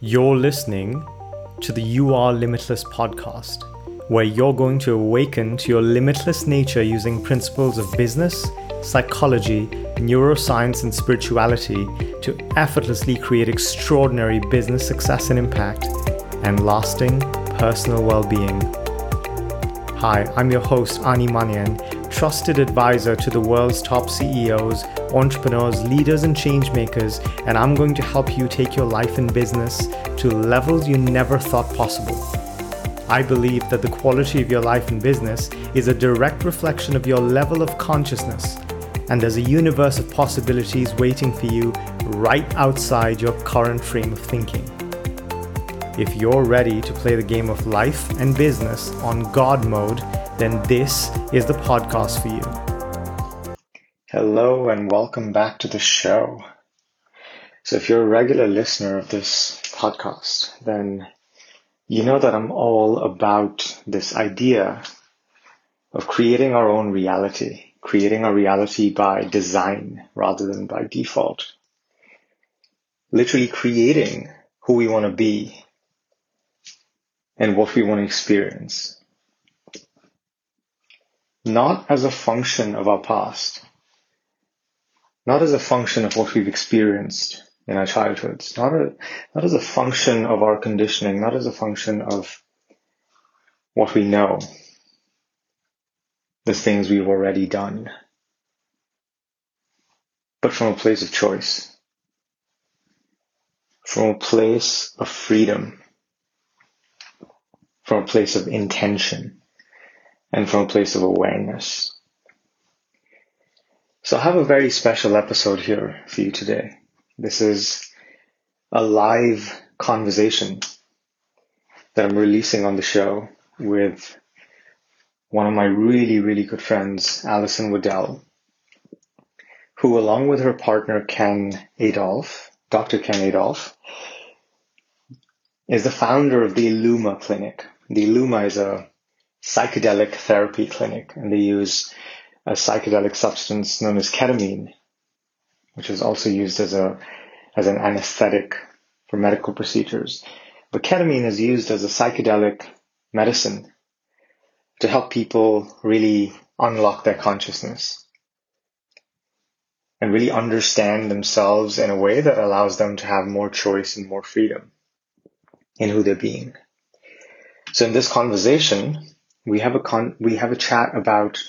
You're listening to the You Are Limitless podcast, where you're going to awaken to your limitless nature using principles of business, psychology, neuroscience, and spirituality to effortlessly create extraordinary business success and impact and lasting personal well being. Hi, I'm your host, Ani Manian, trusted advisor to the world's top CEOs, entrepreneurs, leaders, and changemakers, and I'm going to help you take your life and business to levels you never thought possible. I believe that the quality of your life and business is a direct reflection of your level of consciousness, and there's a universe of possibilities waiting for you right outside your current frame of thinking. If you're ready to play the game of life and business on God mode, then this is the podcast for you. Hello, and welcome back to the show. So, if you're a regular listener of this podcast, then you know that I'm all about this idea of creating our own reality, creating our reality by design rather than by default. Literally creating who we want to be and what we want to experience. Not as a function of our past, not as a function of what we've experienced in our childhoods, not, a, not as a function of our conditioning, not as a function of what we know, the things we've already done, but from a place of choice, from a place of freedom. From a place of intention. And from a place of awareness. So I have a very special episode here for you today. This is a live conversation that I'm releasing on the show with one of my really, really good friends, Alison Waddell, who along with her partner Ken Adolf, Dr. Ken Adolf, is the founder of the Illuma Clinic, the Illuma is a psychedelic therapy clinic, and they use a psychedelic substance known as ketamine, which is also used as a as an anesthetic for medical procedures. But ketamine is used as a psychedelic medicine to help people really unlock their consciousness and really understand themselves in a way that allows them to have more choice and more freedom in who they're being. So in this conversation, we have a con- we have a chat about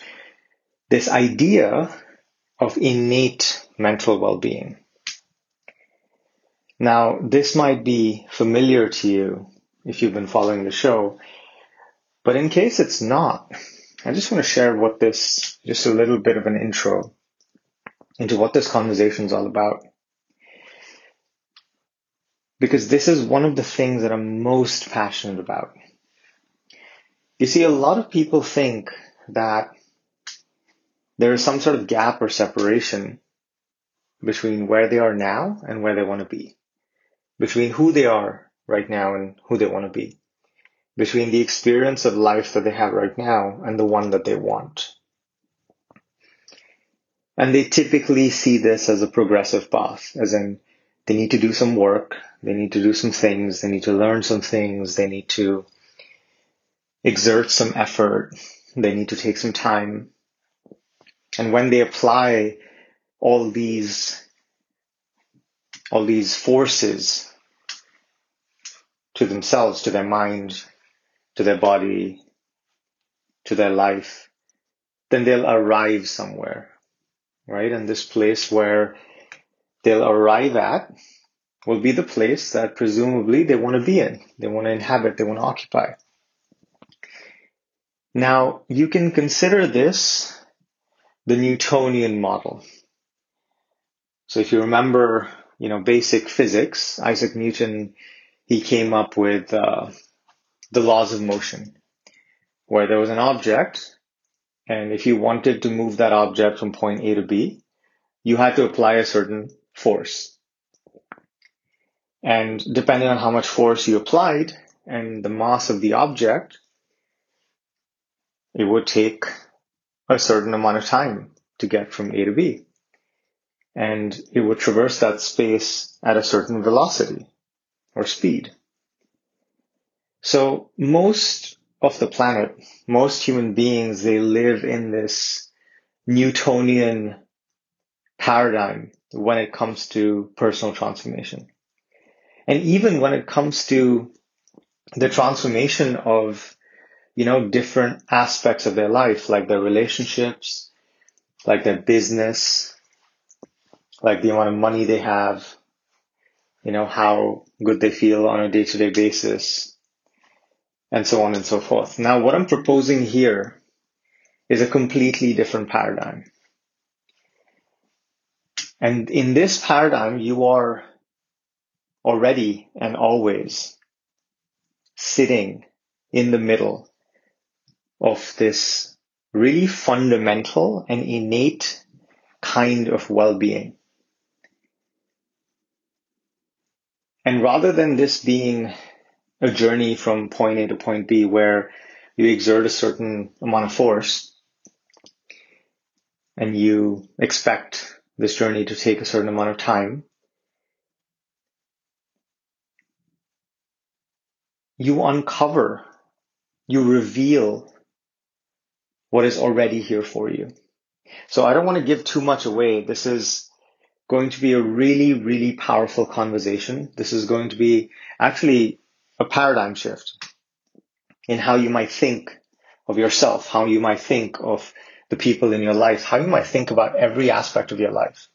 this idea of innate mental well-being. Now, this might be familiar to you if you've been following the show, but in case it's not, I just want to share what this, just a little bit of an intro into what this conversation is all about. Because this is one of the things that I'm most passionate about. You see, a lot of people think that there is some sort of gap or separation between where they are now and where they want to be, between who they are right now and who they want to be, between the experience of life that they have right now and the one that they want. And they typically see this as a progressive path, as in they need to do some work, they need to do some things, they need to learn some things, they need to exert some effort. They need to take some time. And when they apply all these, all these forces to themselves, to their mind, to their body, to their life, then they'll arrive somewhere, right? And this place where they'll arrive at will be the place that presumably they want to be in, they want to inhabit, they want to occupy. Now, you can consider this the Newtonian model. So if you remember, you know, basic physics, Isaac Newton, he came up with uh, the laws of motion, where there was an object, and if you wanted to move that object from point A to B, you had to apply a certain force. And depending on how much force you applied and the mass of the object, it would take a certain amount of time to get from A to B. And it would traverse that space at a certain velocity, or speed. So most of the planet, most human beings, they live in this Newtonian paradigm when it comes to personal transformation. And even when it comes to the transformation of, you know, different aspects of their life, like their relationships, like their business, like the amount of money they have, you know, how good they feel on a day to day basis, and so on and so forth. Now, what I'm proposing here is a completely different paradigm. And in this paradigm, you are already and always sitting in the middle of this really fundamental and innate kind of well-being. And rather than this being a journey from point A to point B where you exert a certain amount of force and you expect this journey to take a certain amount of time, you uncover, you reveal what is already here for you. So I don't want to give too much away. This is going to be a really, really powerful conversation. This is going to be actually a paradigm shift in how you might think of yourself, how you might think of the people in your life, how you might think about every aspect of your life.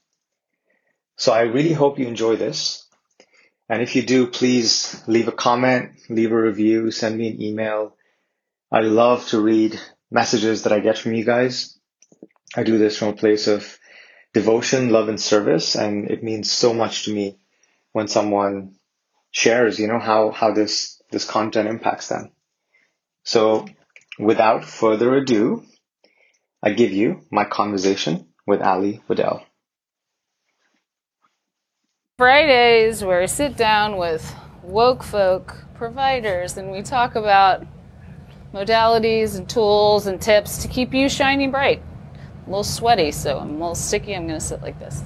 So I really hope you enjoy this. And if you do, please leave a comment, leave a review, send me an email. I love to read messages that I get from you guys. I do this from a place of devotion, love, and service, and it means so much to me when someone shares, you know, how, how this, this content impacts them. So without further ado, I give you my conversation with Ali Waddell. Fridays, where I sit down with woke folk providers and we talk about modalities and tools and tips to keep you shining bright. A little sweaty, so I'm a little sticky. I'm going to sit like this.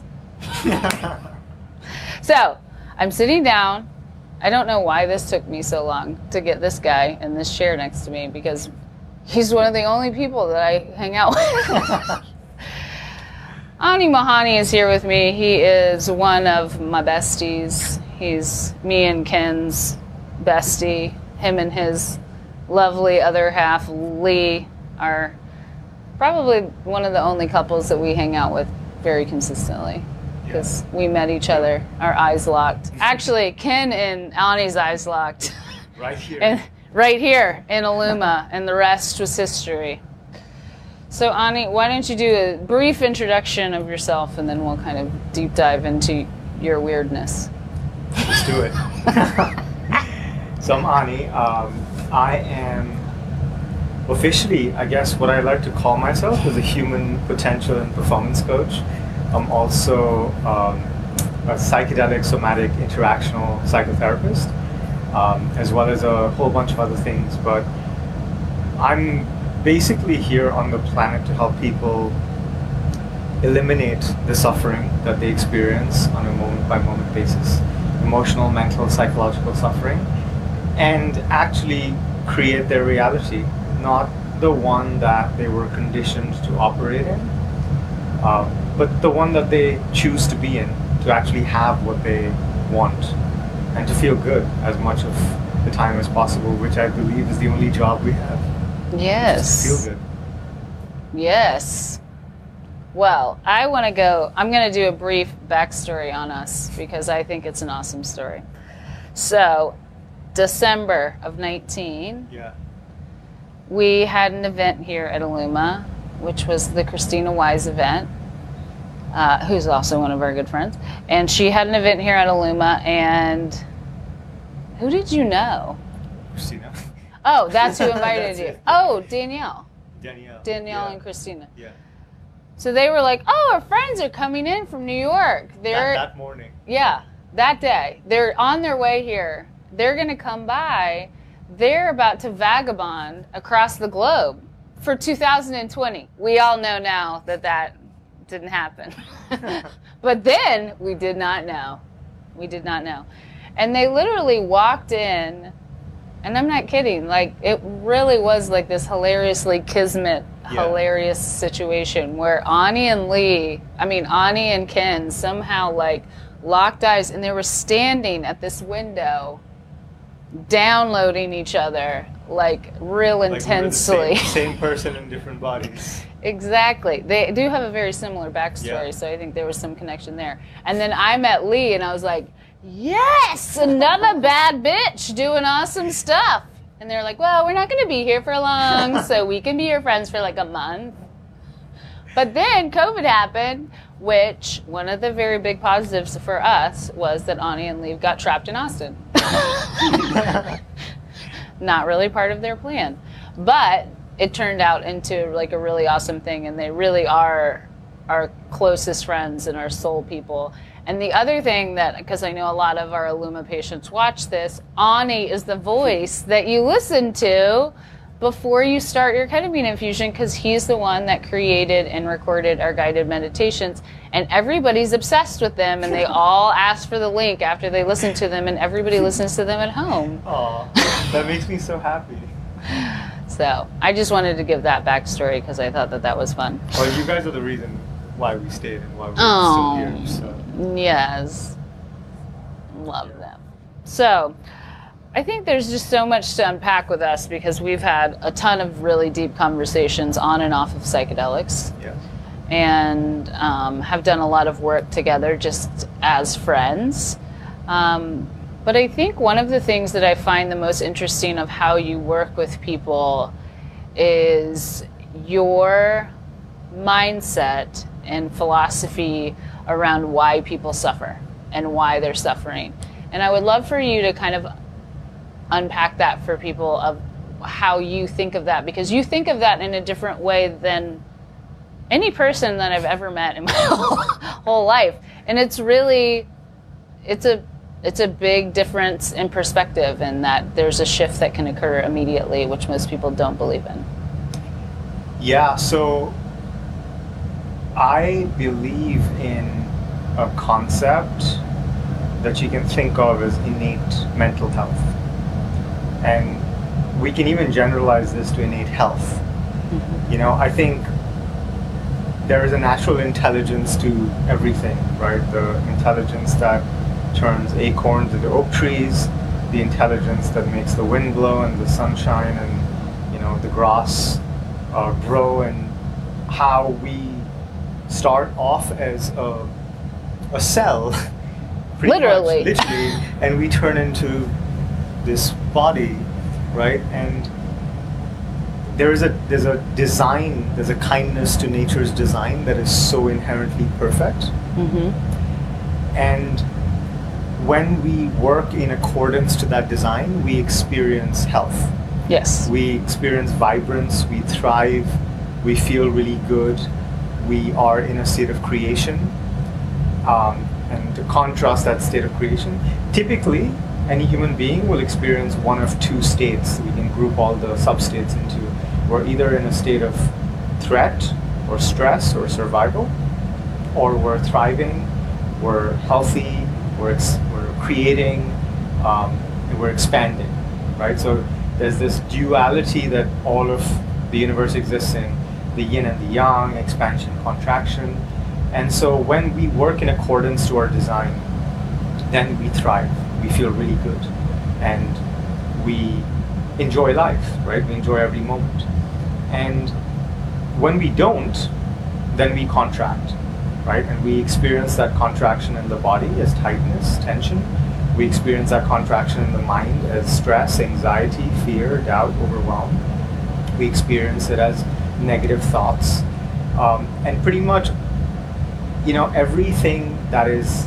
so I'm sitting down. I don't know why this took me so long to get this guy in this chair next to me because he's one of the only people that I hang out with. Ani Manian is here with me. He is one of my besties. He's me and Ken's bestie. Him and his lovely other half, Lee, are probably one of the only couples that we hang out with very consistently because yeah. we met each other, our eyes locked. Actually, Ken and Ani's eyes locked. Right here. and right here in Iluma, and the rest was history. So, Ani, why don't you do a brief introduction of yourself and then we'll kind of deep dive into your weirdness? Let's do it. so, I'm Ani. Um, I am officially, I guess, what I like to call myself is a human potential and performance coach. I'm also um, a psychedelic somatic interactional psychotherapist, um, as well as a whole bunch of other things. But I'm basically here on the planet to help people eliminate the suffering that they experience on a moment by moment basis emotional, mental, psychological suffering and actually create their reality, not the one that they were conditioned to operate in, uh, but the one that they choose to be in, to actually have what they want and to feel good as much of the time as possible, which I believe is the only job we have. Yes. Feel good. Yes. Well, I want to go. I'm going to do a brief backstory on us because I think it's an awesome story. So, December of 19, yeah. we had an event here at Iluma, which was the Christina Wise event, uh, who's also one of our good friends. And she had an event here at Iluma, and who did you know? Christina. Oh, that's who invited that's you. it. Oh, Danielle. Danielle. Danielle yeah. and Christina. Yeah. So they were like, "Oh, our friends are coming in from New York. They're that, that morning. yeah, that day. They're on their way here. They're going to come by. They're about to vagabond across the globe for 2020. We all know now that that didn't happen. but then we did not know. We did not know. And they literally walked in, and I'm not kidding, like, it really was like this hilariously kismet, Yeah. hilarious situation where Ani and Lee, I mean, Ani and Ken somehow, like, locked eyes and they were standing at this window downloading each other like real Like, intensely same, same person in different bodies. Exactly. They do have a very similar backstory, Yeah. so I think there was some connection there. And then I met Lee and I was like, yes, another bad bitch doing awesome stuff. And they're like, well, we're not going to be here for long, so we can be your friends for like a month. But then COVID happened, which one of the very big positives for us was that Ani and Lee got trapped in Austin. Not really part of their plan. But it turned out into like a really awesome thing and they really are our closest friends and our soul people. And the other thing that, because I know a lot of our Illuma patients watch this, Ani is the voice that you listen to before you start your ketamine infusion because he's the one that created and recorded our guided meditations. And everybody's obsessed with them and they all ask for the link after they listen to them and everybody listens to them at home. Aw, that makes me so happy. So I just wanted to give that backstory because I thought that that was fun. Well, you guys are the reason why we stayed and why we're Oh. still here. Um, so. Yes. Love them. So, I think there's just so much to unpack with us because we've had a ton of really deep conversations on and off of psychedelics Yeah. and um, have done a lot of work together just as friends. Um, but I think one of the things that I find the most interesting of how you work with people is your mindset and philosophy around why people suffer and why they're suffering. And I would love for you to kind of unpack that for people of how you think of that because you think of that in a different way than any person that I've ever met in my whole, life. And it's really it's a it's a big difference in perspective in that there's a shift that can occur immediately which most people don't believe in. Yeah, so I believe in a concept that you can think of as innate mental health. And we can even generalize this to innate health. You know, I think there is a natural intelligence to everything, right? The intelligence that turns acorns into oak trees, the intelligence that makes the wind blow and the sunshine and, you know, the grass uh, grow and how we start off as a, a cell pretty much, Literally. literally and we turn into this body right and there is a there's a design there's a kindness to nature's design that is so inherently perfect Mm-hmm. and when we work in accordance to that design we experience health Yes. we experience vibrance, we thrive, we feel really good, we are in a state of creation. Um, and to contrast that state of creation, typically any human being will experience one of two states. We can group all the substates into. We're either in a state of threat or stress or survival, or we're thriving, we're healthy, we're, ex- we're creating, um, and we're expanding, right? So there's this duality that all of the universe exists in the yin and the yang, expansion, contraction. And so when we work in accordance to our design, then we thrive. We feel really good. And we enjoy life, right? We enjoy every moment. And when we don't, then we contract, right? And we experience that contraction in the body as tightness, tension. We experience that contraction in the mind as stress, anxiety, fear, doubt, overwhelm. We experience it as negative thoughts. Um, and pretty much, you know, everything that is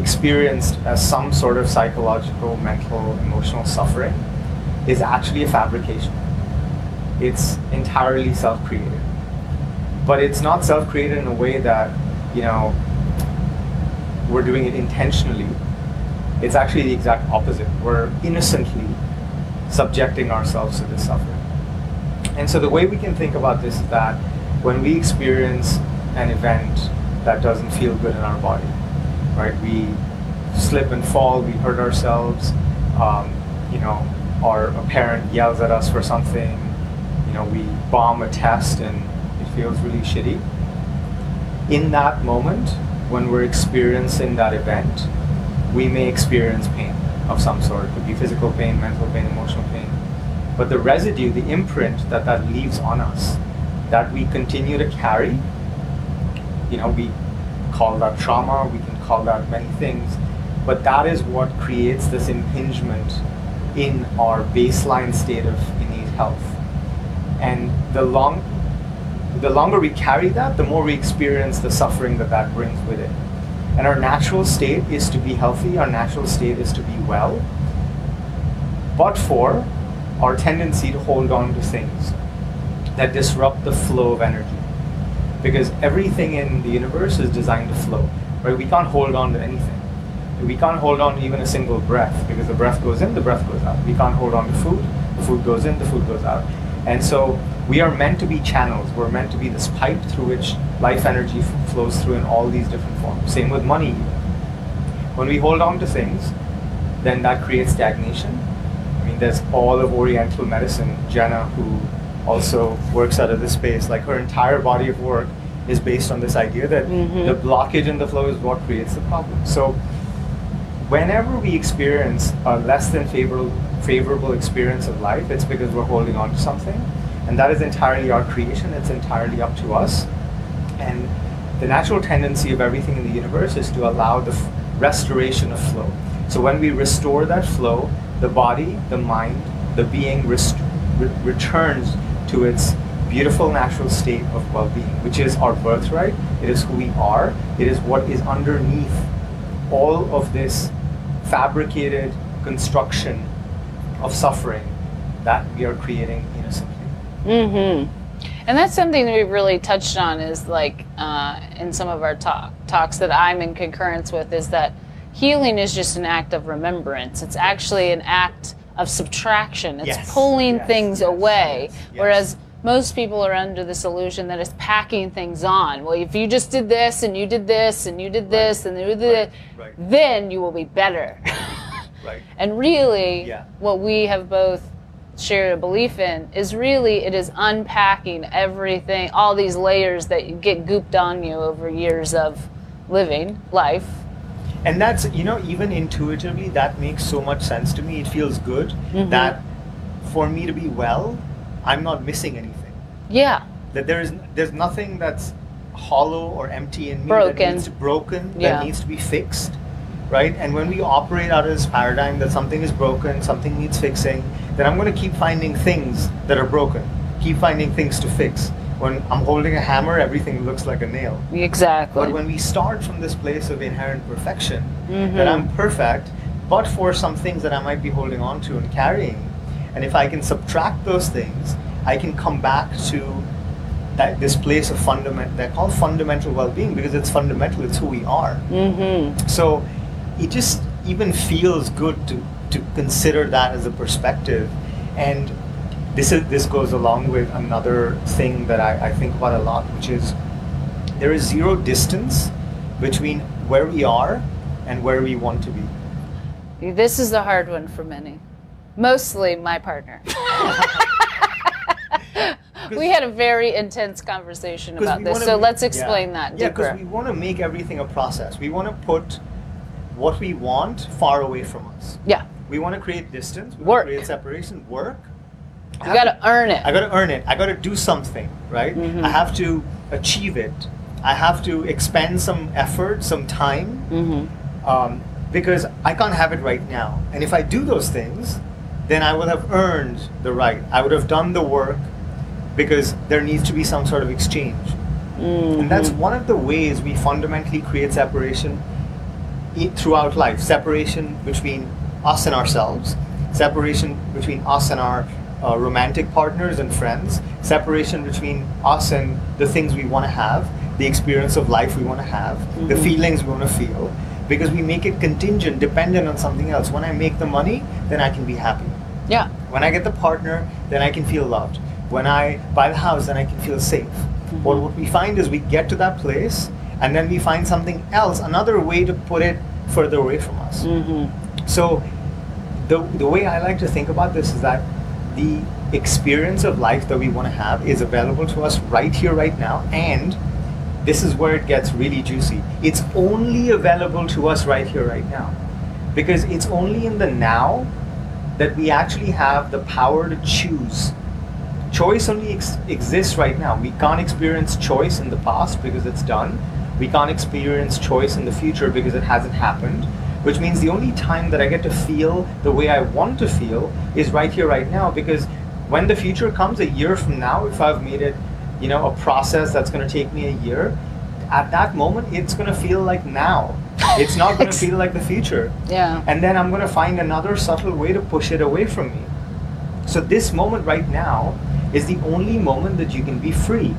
experienced as some sort of psychological, mental, emotional suffering is actually a fabrication. It's entirely self created. But it's not self created in a way that, you know, we're doing it intentionally. It's actually the exact opposite. We're innocently subjecting ourselves to this suffering. And so the way we can think about this is that when we experience an event that doesn't feel good in our body, right? We slip and fall, we hurt ourselves. Um, you know, or a parent yells at us for something. You know, we bomb a test and it feels really shitty. In that moment, when we're experiencing that event, we may experience pain of some sort. It could be physical pain, mental pain, emotional pain. But the residue, the imprint that that leaves on us, that we continue to carry, you know, we call that trauma, we can call that many things, but that is what creates this impingement in our baseline state of innate health. And the long, the longer we carry that, the more we experience the suffering that that brings with it. And our natural state is to be healthy, our natural state is to be well, but for our tendency to hold on to things that disrupt the flow of energy. Because everything in the universe is designed to flow, right? We can't hold on to anything. We can't hold on to even a single breath because the breath goes in, the breath goes out. We can't hold on to food, the food goes in, the food goes out. And so we are meant to be channels. We're meant to be this pipe through which life energy f- flows through in all these different forms. Same with money. When we hold on to things, then that creates stagnation. I mean, there's all of Oriental medicine. Jenna, who also works out of this space, like her entire body of work is based on this idea that Mhm. the blockage in the flow is what creates the problem. So, whenever we experience a less than favorable favorable experience of life, it's because we're holding on to something, and that is entirely our creation. It's entirely up to us, and the natural tendency of everything in the universe is to allow the f- restoration of flow. So when we restore that flow, the body, the mind, the being rest- re- returns to its beautiful natural state of well-being, which is our birthright. It is who we are. It is what is underneath all of this fabricated construction of suffering that we are creating innocently. Mm-hmm. And that's something that we've really touched on is like uh, in some of our talk talks that I'm in concurrence with is that healing is just an act of remembrance. It's actually an act of subtraction. It's Yes, pulling yes, things yes, away. Whereas most people are under this illusion that it's packing things on. Well, if you just did this and you did this and you did this and you did this, Right, right. then you will be better. Right. And really, Yeah. what we have both shared a belief in is really it is unpacking everything, all these layers that get gooped on you over years of living life. And that's, you know, even intuitively, that makes so much sense to me. It feels good Mhm. that for me to be well, I'm not missing anything. Yeah. That there is, there's nothing that's hollow or empty in me that Broken. needs to, broken Yeah. that needs to be fixed, right? And when we operate out of this paradigm that something is broken, something needs fixing, then I'm going to keep finding things that are broken, keep finding things to fix. When I'm holding a hammer, everything looks like a nail. Exactly. But when we start from this place of inherent perfection, Mhm. that I'm perfect, but for some things that I might be holding on to and carrying, and if I can subtract those things, I can come back to that this place of fundament they're called fundamental well-being because it's fundamental, it's who we are. mm-hmm. So it just even feels good to, to consider that as a perspective. And this is this goes along with another thing that I, I think about a lot, which is there is zero distance between where we are and where we want to be. This is the hard one for many. Mostly my partner. we had a very intense conversation about this, so make- let's yeah. explain that Yeah, because we want to make everything a process. We want to put what we want far away from us. yeah. We want to create distance. We Work. Want to create separation. Work. I You got to earn it. I got to earn it. I got to do something, right? Mhm. I have to achieve it. I have to expend some effort, some time, mm-hmm. um, because I can't have it right now. And if I do those things, then I will have earned the right. I would have done the work because there needs to be some sort of exchange. Mm-hmm. And that's one of the ways we fundamentally create separation throughout life separation between us and ourselves, separation between us and our uh, romantic partners and friends, separation between us and the things we want to have, the experience of life we want to have, the Mhm. feelings we want to feel, because we make it contingent, dependent on something else. When I make the money, then I can be happy. Yeah. When I get the partner, then I can feel loved. When I buy the house, then I can feel safe. Mhm. But what we find is we get to that place and then we find something else, another way to put it further away from us. Mm-hmm. So, the, the way I like to think about this is that the experience of life that we want to have is available to us right here, right now, and this is where it gets really juicy. It's only available to us right here, right now. Because it's only in the now that we actually have the power to choose. Choice only ex- exists right now. We can't experience choice in the past because it's done. We can't experience choice in the future because it hasn't happened. Which means the only time that I get to feel the way I want to feel is right here, right now. Because when the future comes a year from now, if I've made it, you know, a process that's going to take me a year, at that moment, it's going to feel like now. It's not going to feel like the future. Yeah. And then I'm going to find another subtle way to push it away from me. So, this moment right now is the only moment that you can be free.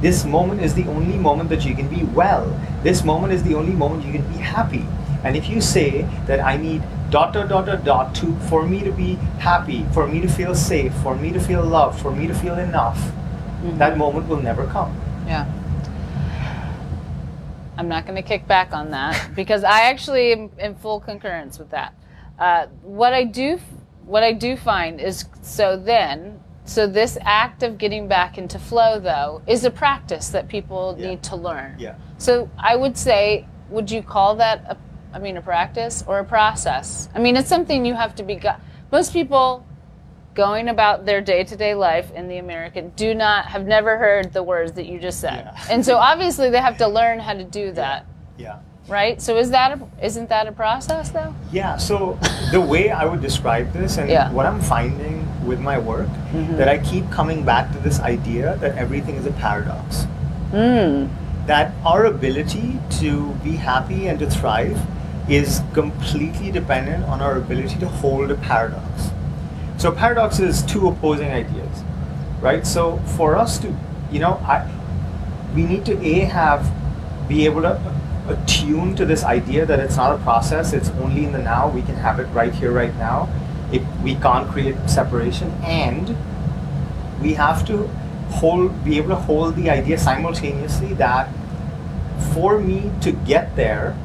This moment is the only moment that you can be well. This moment is the only moment you can be happy. And if you say that I need dot dot dot dot dot to for me to be happy, for me to feel safe, for me to feel loved, for me to feel enough, Mhm. that moment will never come. Yeah. I'm not going to kick back on that because I actually am in full concurrence with that. Uh, what I do, what I do find is so then, so this act of getting back into flow though is a practice that people Yeah. need to learn. Yeah. So I would say, would you call that a, I mean, a practice or a process? I mean, it's something you have to be. Most people going about their day-to-day life in the American do not have never heard the words that you just said, Yeah. and so obviously they have to learn how to do that, Yeah. right? So is that a, isn't that a process though? Yeah, so the way I would describe this and Yeah. what I'm finding with my work, that I keep coming back to this idea that everything is a paradox. Mm. That our ability to be happy and to thrive is completely dependent on our ability to hold a paradox. So paradox is two opposing ideas, right? So for us to, you know, I, we need to a have be able to attune to this idea that it's not a process; it's only in the now. We can have it right here, right now. It, we can't create separation, and we have to hold, be able to hold the idea simultaneously that for me to get there,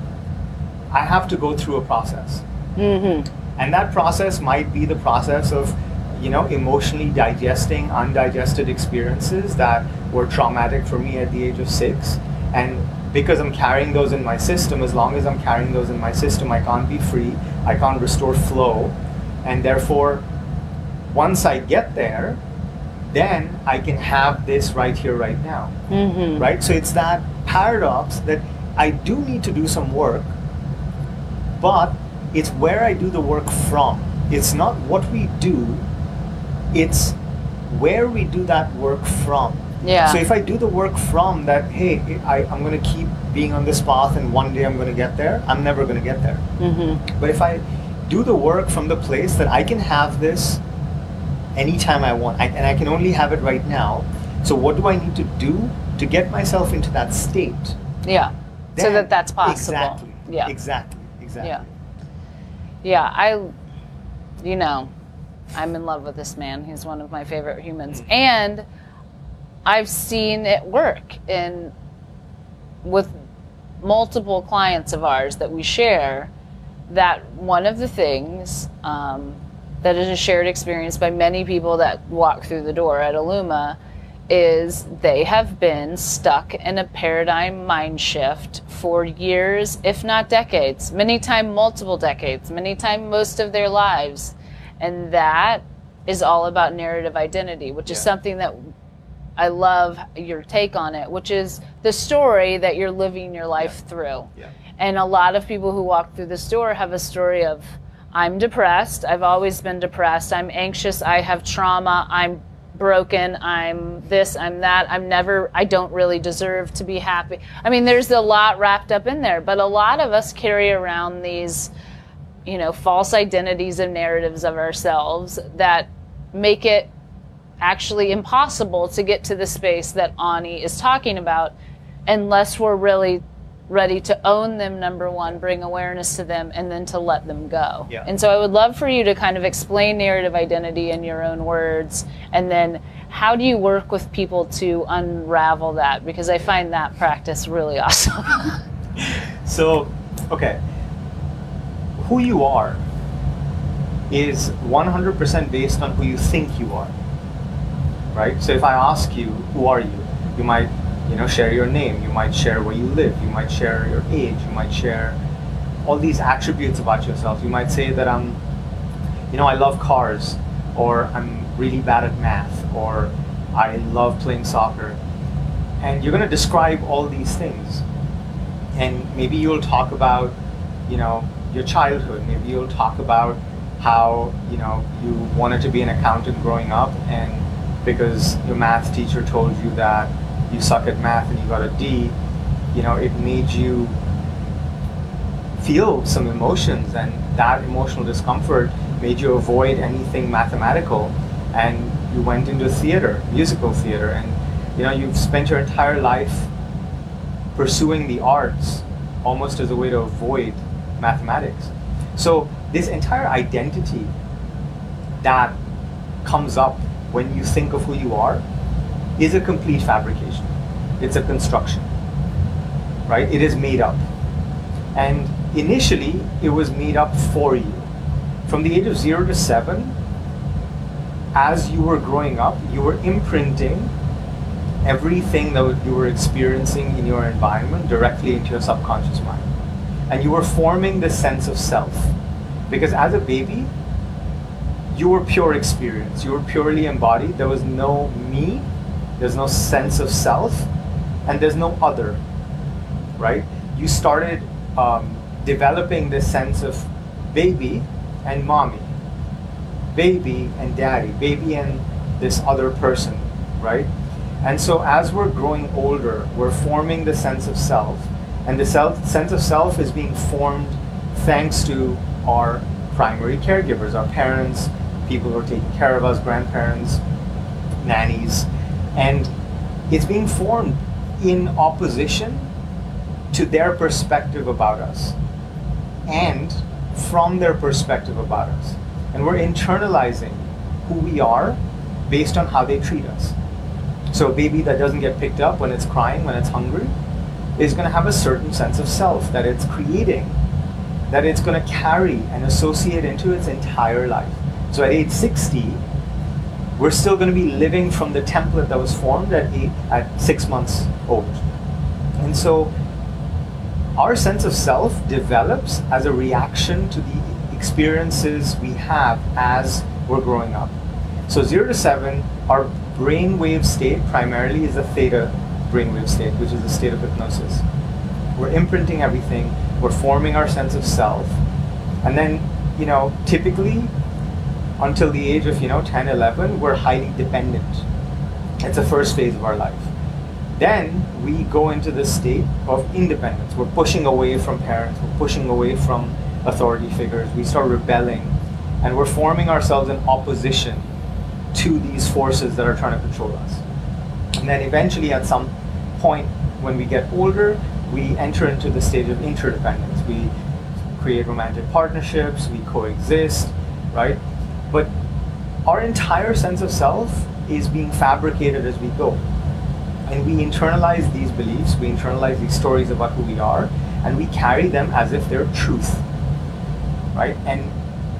I have to go through a process Mm-hmm. And that process might be the process of you know emotionally digesting undigested experiences that were traumatic for me at the age of six and because i'm carrying those in my system as long as i'm carrying those in my system i can't be free i can't restore flow and therefore once i get there then i can have this right here right now Mm-hmm. right? So it's that paradox that I do need to do some work, but it's where I do the work from. It's not what we do, it's where we do that work from. Yeah. So if I do the work from that, hey, I, I'm going to keep being on this path and one day I'm going to get there, I'm never going to get there. Mm-hmm. But if I do the work from the place that I can have this anytime I want, I, and I can only have it right now, so what do I need to do to get myself into that state? Yeah. so that that's possible. Exactly. Yeah. Exactly. Exactly. Yeah. Yeah, I, you know, I'm in love with this man. He's one of my favorite humans. And I've seen it work in with multiple clients of ours that we share that one of the things um, that is a shared experience by many people that walk through the door at Illuma is they have been stuck in a paradigm mind shift for years, if not decades, many time multiple decades, many time most of their lives. And that is all about narrative identity, which is something that I love your take on it, which is the story that you're living your life through. Yeah. And a lot of people who walk through this door have a story of I'm depressed, I've always been depressed, I'm anxious, I have trauma, I'm broken, I'm this, I'm that, I'm never, I don't really deserve to be happy. I mean, there's a lot wrapped up in there, but a lot of us carry around these, you know, false identities and narratives of ourselves that make it actually impossible to get to the space that Ani is talking about unless we're really ready to own them number one bring awareness to them and then to let them go Yeah. and so i would love for you to kind of explain narrative identity in your own words and then how do you work with people to unravel that because i find that practice really awesome So, okay. who you are is 100% based on who you think you are. Right? So if I ask you, who are you? You might, you know, share your name, you might share where you live, you might share your age, you might share all these attributes about yourself. You might say that I'm, you know, I love cars, or I'm really bad at math, or I love playing soccer. And you're going to describe all these things. And maybe you'll talk about, you know, your childhood. Maybe you'll talk about how, you know, you wanted to be an accountant growing up and because your math teacher told you that you suck at math and you got a D, you know, it made you feel some emotions and that emotional discomfort made you avoid anything mathematical and you went into theater, musical theater and you know, you've spent your entire life pursuing the arts almost as a way to avoid mathematics. So this entire identity that comes up when you think of who you are is a complete fabrication. It's a construction. Right? It is made up. And initially it was made up for you. From the age of 0 to 7 as you were growing up, you were imprinting everything that you were experiencing in your environment directly into your subconscious mind. And you were forming this sense of self. Because as a baby, you were pure experience. You were purely embodied. There was no me, there's no sense of self, and there's no other, right? You started um, developing this sense of baby and mommy, baby and daddy, baby and this other person, right? And so as we're growing older, we're forming the sense of self. And the self, sense of self is being formed thanks to our primary caregivers, our parents, people who are taking care of us, grandparents, nannies. And it's being formed in opposition to their perspective about us and from their perspective about us. And we're internalizing who we are based on how they treat us. So a baby that doesn't get picked up when it's crying, when it's hungry, is going to have a certain sense of self that it's creating, that it's going to carry and associate into its entire life. So at age 60, we're still going to be living from the template that was formed at eight, at six months old. And so our sense of self develops as a reaction to the experiences we have as we're growing up. So zero to seven, our brainwave state primarily is a theta brainwave state, which is a state of hypnosis. We're imprinting everything, we're forming our sense of self, and then, you know, typically until the age of, you know, 10, 11, we're highly dependent. It's the first phase of our life. Then we go into the state of independence. We're pushing away from parents, we're pushing away from authority figures, we start rebelling, and we're forming ourselves in opposition to these forces that are trying to control us. And then eventually, at some point when we get older, we enter into the stage of interdependence. We create romantic partnerships, we coexist, right? But our entire sense of self is being fabricated as we go. And we internalize these beliefs, we internalize these stories about who we are, and we carry them as if they're truth, right? And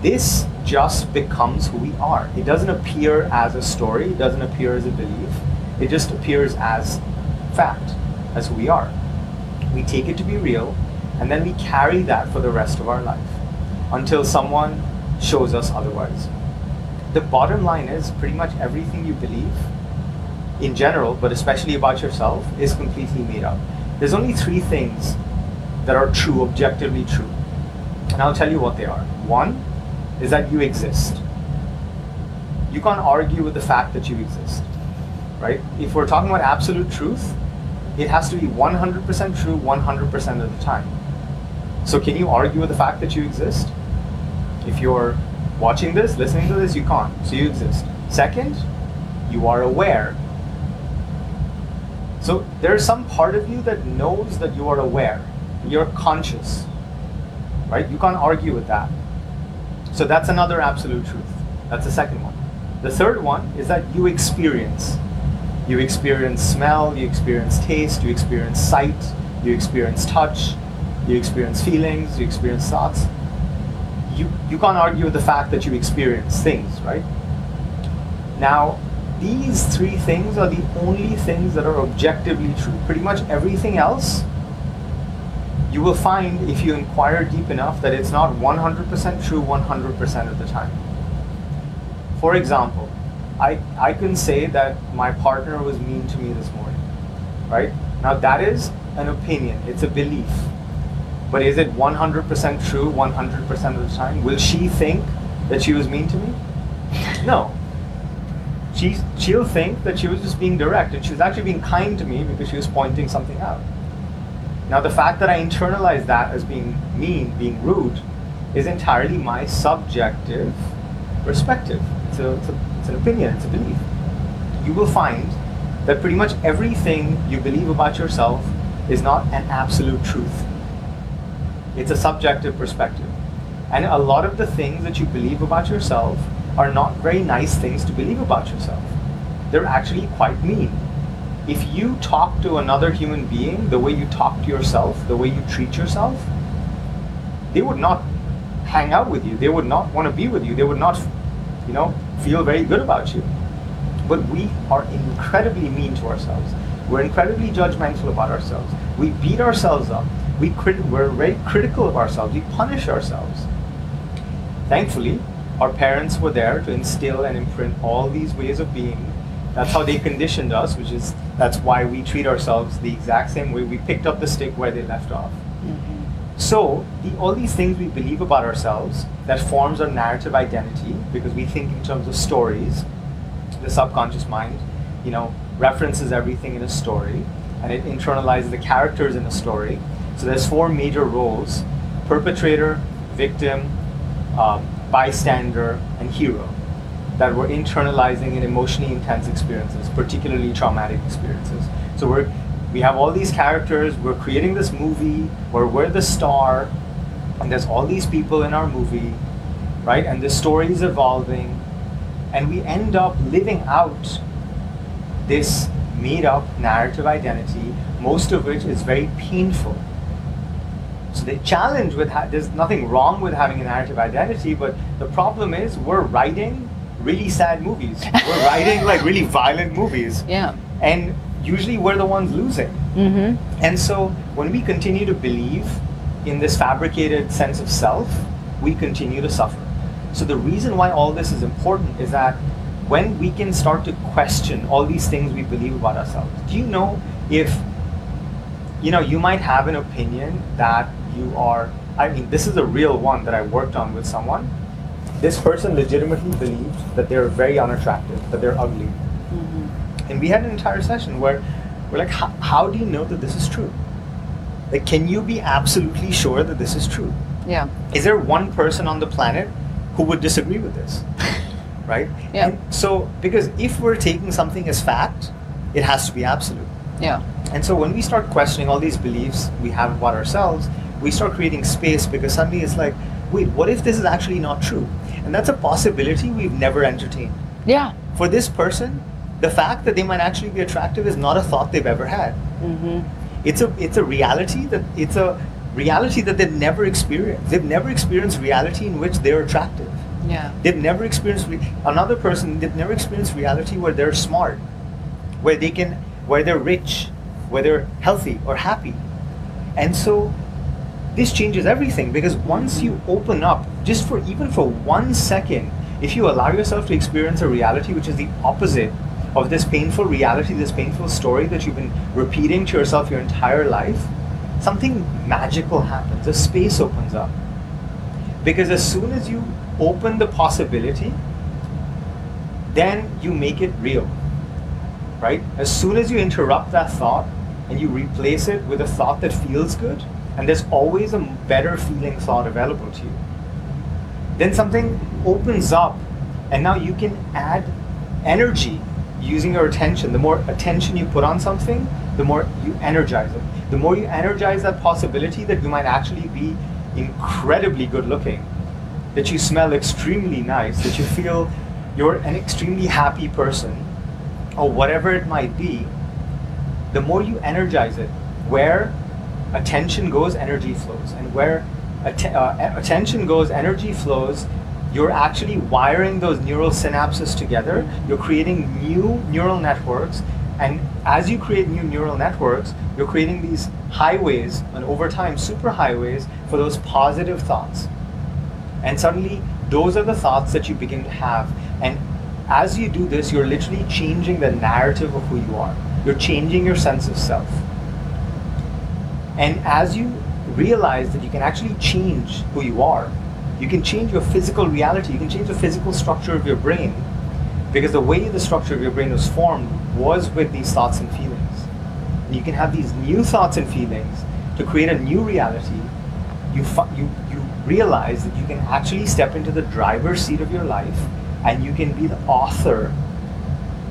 this just becomes who we are. It doesn't appear as a story, it doesn't appear as a belief, it just appears as fact, as who we are. We take it to be real, and then we carry that for the rest of our life until someone shows us otherwise. The bottom line is pretty much everything you believe in general, but especially about yourself, is completely made up. There's only three things that are true, objectively true. And I'll tell you what they are. One, is that you exist. You can't argue with the fact that you exist, right? If we're talking about absolute truth, it has to be 100% true 100% of the time. So, can you argue with the fact that you exist? If you're watching this, listening to this, you can't. So, you exist. Second, you are aware. So, there's some part of you that knows that you are aware. You're conscious, right? You can't argue with that. So that's another absolute truth. That's the second one. The third one is that you experience. You experience smell, you experience taste, you experience sight, you experience touch, you experience feelings, you experience thoughts. You, you can't argue with the fact that you experience things, right? Now, these three things are the only things that are objectively true. Pretty much everything else, you will find if you inquire deep enough that it's not 100% true 100% of the time. For example, I, I can say that my partner was mean to me this morning, right? Now, that is an opinion, it's a belief. But is it 100% true 100% of the time? Will she think that she was mean to me? No. She, she'll think that she was just being direct and she was actually being kind to me because she was pointing something out. Now, the fact that I internalize that as being mean, being rude, is entirely my subjective perspective. It's, a, it's, a, it's an opinion, it's a belief. You will find that pretty much everything you believe about yourself is not an absolute truth it's a subjective perspective. And a lot of the things that you believe about yourself are not very nice things to believe about yourself. They're actually quite mean. If you talk to another human being the way you talk to yourself, the way you treat yourself, they would not hang out with you. They would not want to be with you. They would not, you know, feel very good about you. But we are incredibly mean to ourselves. We're incredibly judgmental about ourselves. We beat ourselves up we crit- we're very critical of ourselves. We punish ourselves. Thankfully, our parents were there to instill and imprint all these ways of being. That's how they conditioned us, which is that's why we treat ourselves the exact same way we picked up the stick where they left off. Mm-hmm. So, the, all these things we believe about ourselves that forms our narrative identity because we think in terms of stories. The subconscious mind, you know, references everything in a story and it internalizes the characters in a story so there's four major roles: perpetrator, victim, um, bystander, and hero that we're internalizing in emotionally intense experiences, particularly traumatic experiences. So we're we have all these characters. We're creating this movie where we're the star, and there's all these people in our movie, right? And the story is evolving, and we end up living out this made up narrative identity, most of which is very painful so the challenge with ha- there's nothing wrong with having a narrative identity, but the problem is we're writing really sad movies. we're writing like really violent movies. Yeah. And usually we're the ones losing. Mm-hmm. And so when we continue to believe in this fabricated sense of self, we continue to suffer. So the reason why all this is important is that when we can start to question all these things we believe about ourselves. Do you know if you know you might have an opinion that you are i mean this is a real one that i worked on with someone. This person legitimately believed that they're very unattractive that they're ugly. Mm-hmm. and we had an entire session where we're like how do you know that this is true? Like can you be absolutely sure that this is true? Yeah. Is there one person on the planet who would disagree with this? Right? Yeah. And so because if we're taking something as fact it has to be absolute. Yeah. And so when we start questioning all these beliefs we have about ourselves we start creating space because suddenly it's like, wait, what if this is actually not true? And that's a possibility we've never entertained. Yeah. For this person, the fact that they might actually be attractive is not a thought they've ever had. Mm-hmm. It's a it's a reality that it's a reality that they've never experienced. They've never experienced reality in which they're attractive. Yeah. They've never experienced re- another person. They've never experienced reality where they're smart, where they can, where they're rich, where they're healthy or happy, and so this changes everything because once you open up just for even for one second if you allow yourself to experience a reality which is the opposite of this painful reality this painful story that you've been repeating to yourself your entire life something magical happens. A space opens up. Because as soon as you open the possibility then you make it real right? As soon as you interrupt that thought and you replace it with a thought that feels good and there's always a better feeling thought available to you. Then something opens up, and now you can add energy using your attention. The more attention you put on something, the more you energize it. The more you energize that possibility that you might actually be incredibly good looking, that you smell extremely nice, that you feel you're an extremely happy person, or whatever it might be, the more you energize it, where attention goes, energy flows. And where atten- uh, attention goes, energy flows. You're actually wiring those neural synapses together. You're creating new neural networks, and as you create new neural networks, you're creating these highways, and over time, super highways for those positive thoughts. And suddenly, those are the thoughts that you begin to have. And as you do this, you're literally changing the narrative of who you are. You're changing your sense of self. And as you realize that you can actually change who you are, you can change your physical reality, you can change the physical structure of your brain. Because the way the structure of your brain was formed was with these thoughts and feelings. And you can have these new thoughts and feelings to create a new reality. You, you, you realize that you can actually step into the driver's seat of your life and you can be the author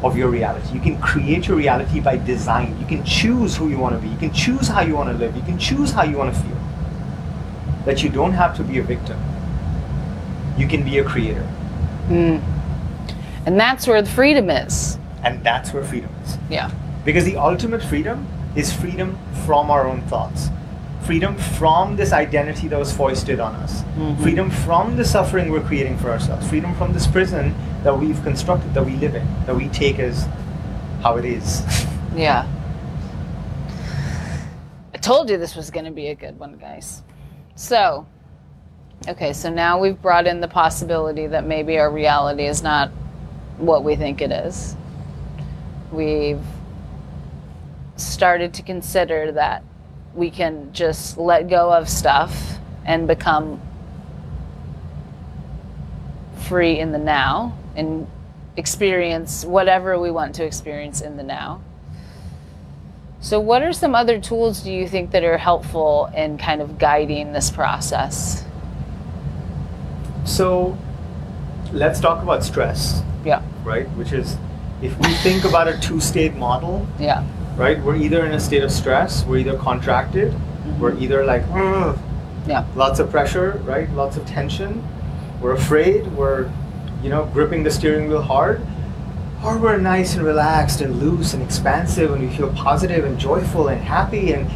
of your reality. You can create your reality by design. You can choose who you want to be. You can choose how you want to live. You can choose how you want to feel. That you don't have to be a victim. You can be a creator. Hmm. And that's where the freedom is. And that's where freedom is. Yeah. Because the ultimate freedom is freedom from our own thoughts. Freedom from this identity that was foisted on us. Mm-hmm. Freedom from the suffering we're creating for ourselves. Freedom from this prison that we've constructed, that we live in, that we take as how it is. Yeah. I told you this was going to be a good one, guys. So, okay, so now we've brought in the possibility that maybe our reality is not what we think it is. We've started to consider that we can just let go of stuff and become free in the now and experience whatever we want to experience in the now. So, what are some other tools do you think that are helpful in kind of guiding this process? So let's talk about stress, Yeah, right? Which is if we think about a two state model, yeah, right? We're either in a state of stress, we're either contracted, mm-hmm. we're either like, "Ugh," yeah, lots of pressure, right? Lots of tension. We're afraid, we're, you know, gripping the steering wheel hard. Or we're nice and relaxed and loose and expansive and we feel positive and joyful and happy and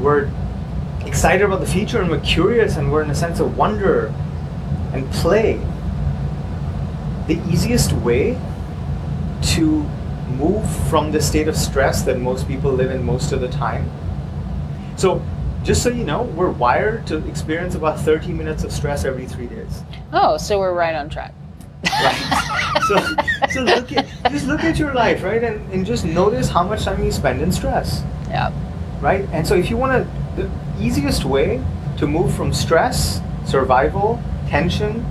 we're excited about the future and we're curious and we're in a sense of wonder and play. The easiest way to move from the state of stress that most people live in most of the time. So, just so you know, we're wired to experience about 30 minutes of stress every three days. Oh, so we're right on track. Right? so, so look at just look at your life, right, and, and just notice how much time you spend in stress, Yeah, right? And so, if you want to, the easiest way to move from stress, survival, tension,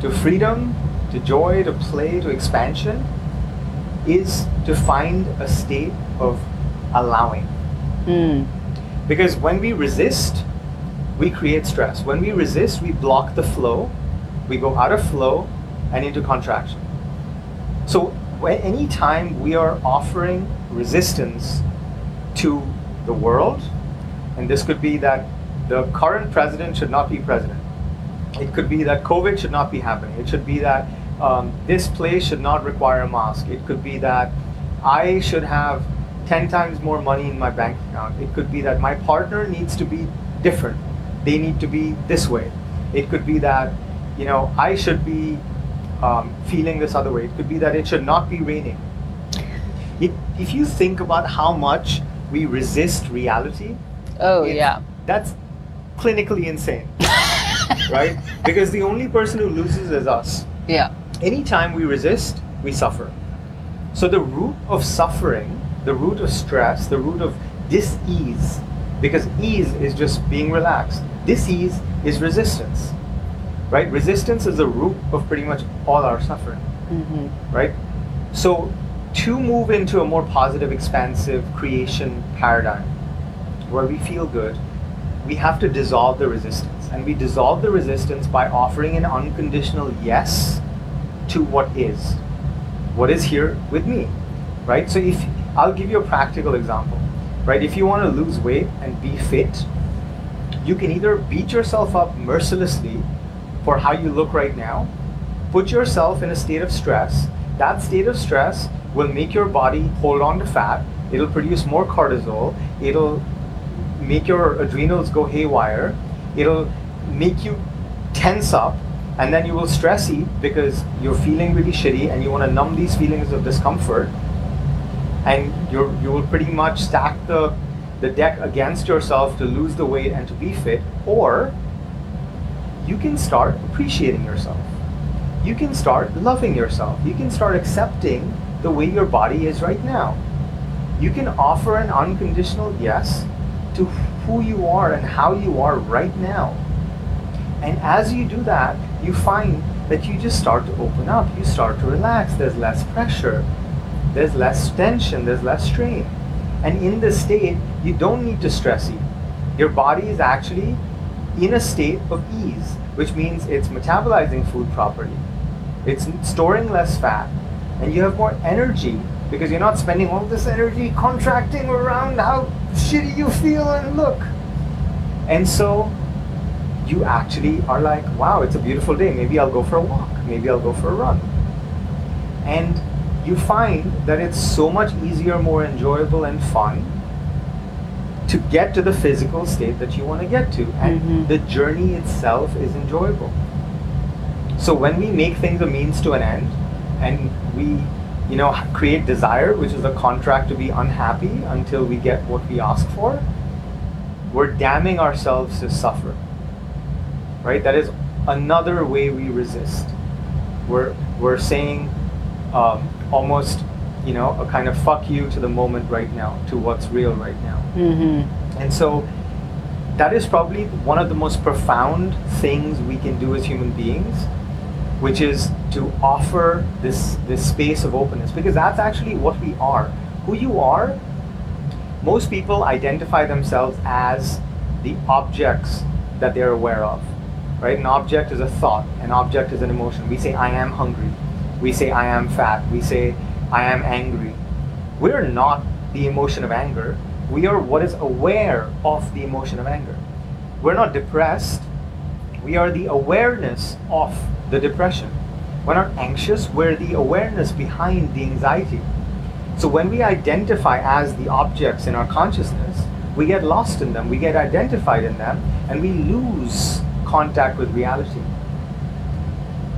to freedom, to joy, to play, to expansion, is to find a state of allowing. mm. Because when we resist, we create stress. When we resist, we block the flow. We go out of flow and into contraction. So, any time we are offering resistance to the world, and this could be that the current president should not be president, it could be that COVID should not be happening, it should be that um, this place should not require a mask, it could be that I should have 10 times more money in my bank account. It could be that my partner needs to be different. They need to be this way. It could be that, you know, I should be um, feeling this other way. It could be that it should not be raining. If, if you think about how much we resist reality, Oh, it's- yeah. that's clinically insane, right? Because the only person who loses is us Yeah. Anytime we resist, we suffer. So the root of suffering, the root of stress, the root of dis-ease, because ease is just being relaxed. Dis-ease is resistance. Right? Resistance is the root of pretty much all our suffering. hmm Right? So to move into a more positive, expansive creation paradigm where we feel good, we have to dissolve the resistance. And we dissolve the resistance by offering an unconditional yes to what is. What is here with me. Right? So if I'll give you a practical example. Right? If you want to lose weight and be fit, you can either beat yourself up mercilessly for how you look right now, put yourself in a state of stress. That state of stress will make your body hold on to fat. It'll produce more cortisol. It'll make your adrenals go haywire. It'll make you tense up and then you will stress eat because you're feeling really shitty and you want to numb these feelings of discomfort. And you're you will pretty much stack the the deck against yourself to lose the weight and to be fit. Or you can start appreciating yourself. You can start loving yourself. You can start accepting the way your body is right now. You can offer an unconditional yes to who you are and how you are right now and as you do that you find that you just start to open up you start to relax there's less pressure there's less tension, there's less strain. And in this state, you don't need to stress eat. Your body is actually in a state of ease, which means it's metabolizing food properly, it's storing less fat, and you have more energy because you're not spending all this energy contracting around how shitty you feel and look. And so you actually are like, wow, it's a beautiful day. Maybe I'll go for a walk. Maybe I'll go for a run. And you find that it's so much easier, more enjoyable, and fun to get to the physical state that you want to get to. And Mhm. the journey itself is enjoyable. So when we make things a means to an end and we you know create desire which is a contract to be unhappy until we get what we ask for we're damning ourselves to suffer right that is another way we resist we're we're saying um, almost you know a kind of fuck you to the moment right now to what's real right now Mm-hmm. and so that is probably one of the most profound things we can do as human beings, which is to offer this this space of openness because that's actually what we are. Who you are, most people identify themselves as the objects that they're aware of. Right? An object is a thought, an object is an emotion. We say I am hungry. We say I am fat. We say I am angry. We're not the emotion of anger. We are what is aware of the emotion of anger. We're not depressed. We are the awareness of the depression. We're not anxious. We're the awareness behind the anxiety. So when we identify as the objects in our consciousness, we get lost in them, we get identified in them, and we lose contact with reality.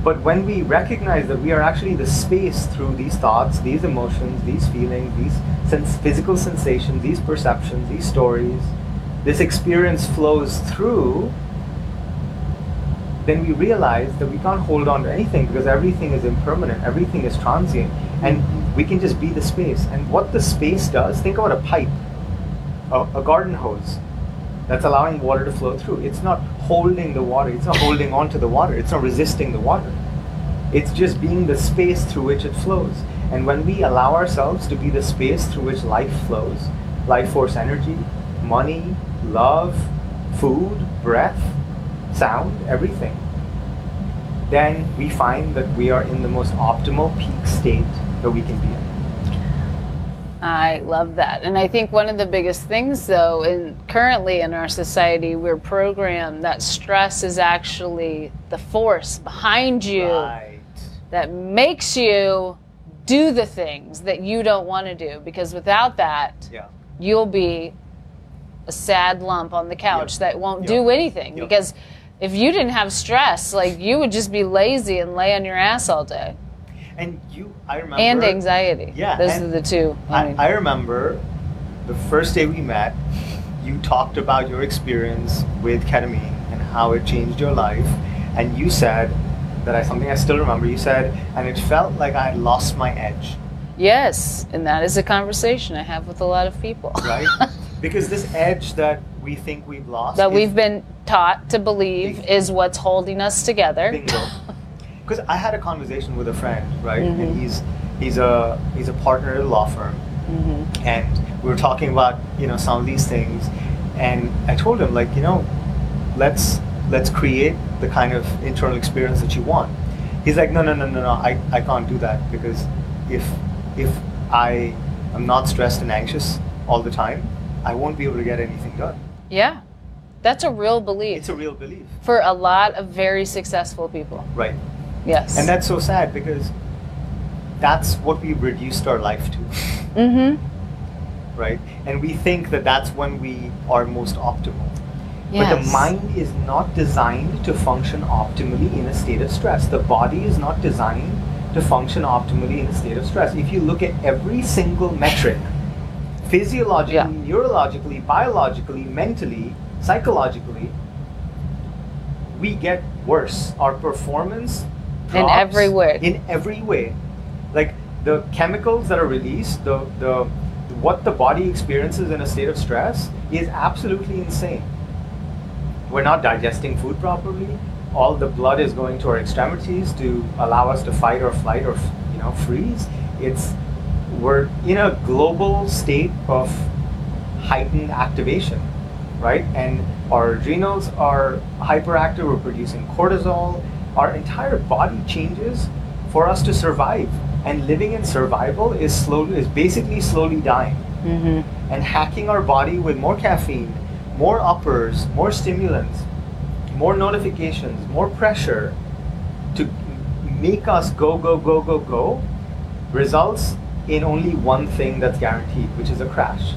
But when we recognize that we are actually the space through these thoughts, these emotions, these feelings, these sens- physical sensations, these perceptions, these stories, this experience flows through, then we realize that we can't hold on to anything because everything is impermanent, everything is transient, and we can just be the space. And what the space does, think about a pipe, a, a garden hose that's allowing water to flow through. It's not holding the water, it's not holding on to the water, it's not resisting the water. It's just being the space through which it flows. And when we allow ourselves to be the space through which life flows, life force energy, money, love, food, breath, sound, everything, then we find that we are in the most optimal peak state that we can be in. I love that. And I think one of the biggest things, though, in currently in our society, we're programmed that stress is actually the force behind you Right. that makes you do the things that you don't want to do. Because without that, Yeah. you'll be a sad lump on the couch Yep. that won't Yep. do anything. Yep. Because if you didn't have stress, like you would just be lazy and lay on your ass all day. And you, I remember. And anxiety. Yeah, Those are the two. I I, remember the first day we met, you talked about your experience with ketamine and how it changed your life. And you said that I something I still remember. You said, and it felt like I had lost my edge, Yes, and that is a conversation I have with a lot of people. right? because this edge that we think we've lost, that is- we've been taught to believe is what's holding us together. Bingo. Because I had a conversation with a friend, right? Mhm. And he's he's a he's a partner at a law firm, Mhm. and we were talking about you know some of these things, and I told him like you know, let's let's create the kind of internal experience that you want. He's like, no, no, no, no, no, I, I can't do that because if if I am not stressed and anxious all the time, I won't be able to get anything done. Yeah, that's a real belief It's a real belief, for a lot of very successful people. right? Yes. And that's so sad because that's what we've reduced our life to, mm-hmm. right? And we think that that's when we are most optimal. Yes. But the mind is not designed to function optimally in a state of stress. The body is not designed to function optimally in a state of stress. If you look at every single metric, physiologically, Yeah. neurologically, biologically, mentally, psychologically, we get worse. Our performance In every way. In every way, like the chemicals that are released, the the what the body experiences in a state of stress is absolutely insane. We're not digesting food properly. All the blood is going to our extremities to allow us to fight or flight or you know freeze. It's we're in a global state of heightened activation, right? And our adrenals are hyperactive. We're producing cortisol. Our entire body changes for us to survive. And living in survival is slowly is basically slowly dying. Mm-hmm. And hacking our body with more caffeine, more uppers, more stimulants, more notifications, more pressure to make us go, go, go, go, go results in only one thing that's guaranteed, which is a crash.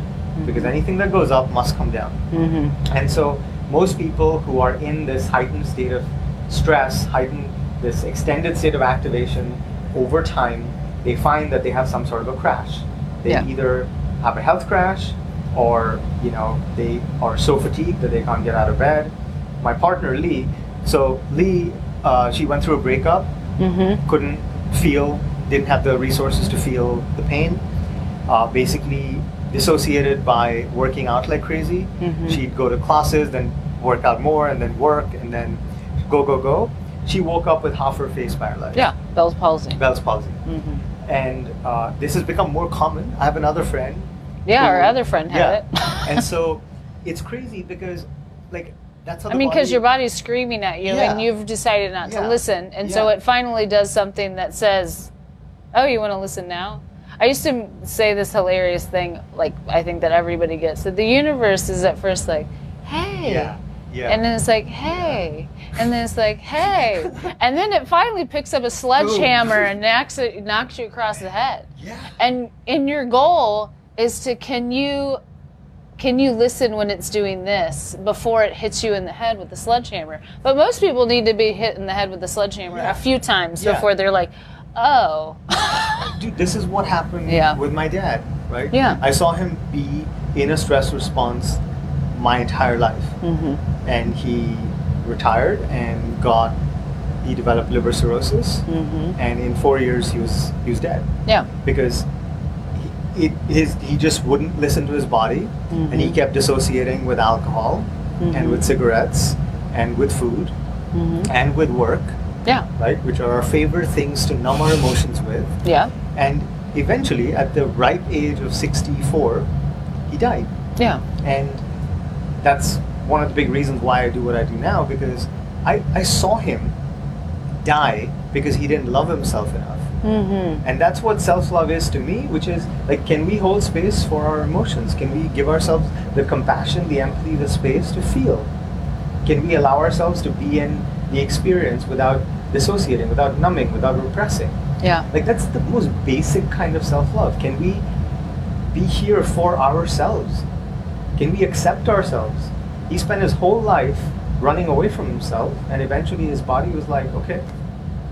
Because anything that goes up must come down. Mm-hmm. And so most people who are in this heightened state of stress, heightened this extended state of activation over time, they find that they have some sort of a crash. They Yeah. either have a health crash or, you know, they are so fatigued that they can't get out of bed. My partner Lee, so Lee, uh, she went through a breakup, Mm-hmm. couldn't feel, didn't have the resources to feel the pain. Uh, basically, dissociated by working out like crazy. Mhm. She'd go to classes, then work out more, and then work, and then go, go, go. She woke up with half her face paralyzed. Yeah, Bell's palsy. Bell's palsy. Mm-hmm. And uh, this has become more common. I have another friend. Yeah, our other friend had yeah. it. and so it's crazy because, like, that's how I mean, because your body's screaming at you, Yeah. and you've decided not Yeah. to listen, and so it finally does something that says, "Oh, you want to listen now?" I used to say this hilarious thing, like I think that everybody gets that the universe is at first like, "Hey," Yeah. Yeah. and then it's like, "Hey," and then it's like, "Hey," and then it finally picks up a sledgehammer and knocks it, knocks you across the head. yeah. And in your goal is to can you can you listen when it's doing this before it hits you in the head with the sledgehammer? But most people need to be hit in the head with the sledgehammer Yeah. a few times Yeah. before they're like, oh. Dude, this is what happened Yeah. with my dad, right? Yeah. I saw him be in a stress response my entire life. mm-hmm. And he retired and got, he developed liver cirrhosis. Mm-hmm. And in four years, he was, he was dead Yeah. because he, it, his, he just wouldn't listen to his body and he kept dissociating with alcohol and with cigarettes and with food Mm-hmm. and with work, Yeah. right? Which are our favorite things to numb our emotions with. Yeah. And eventually, at the ripe age of 64, he died. Yeah. And that's one of the big reasons why I do what I do now because I, I saw him die because he didn't love himself enough. Mm-hmm. And that's what self love is to me, which is like, can we hold space for our emotions? Can we give ourselves the compassion, the empathy, the space to feel? Can we allow ourselves to be in the experience without dissociating, without numbing, without repressing? Yeah. Like that's the most basic kind of self-love. Can we be here for ourselves? Can we accept ourselves? He spent his whole life running away from himself, and eventually his body was like, "Okay,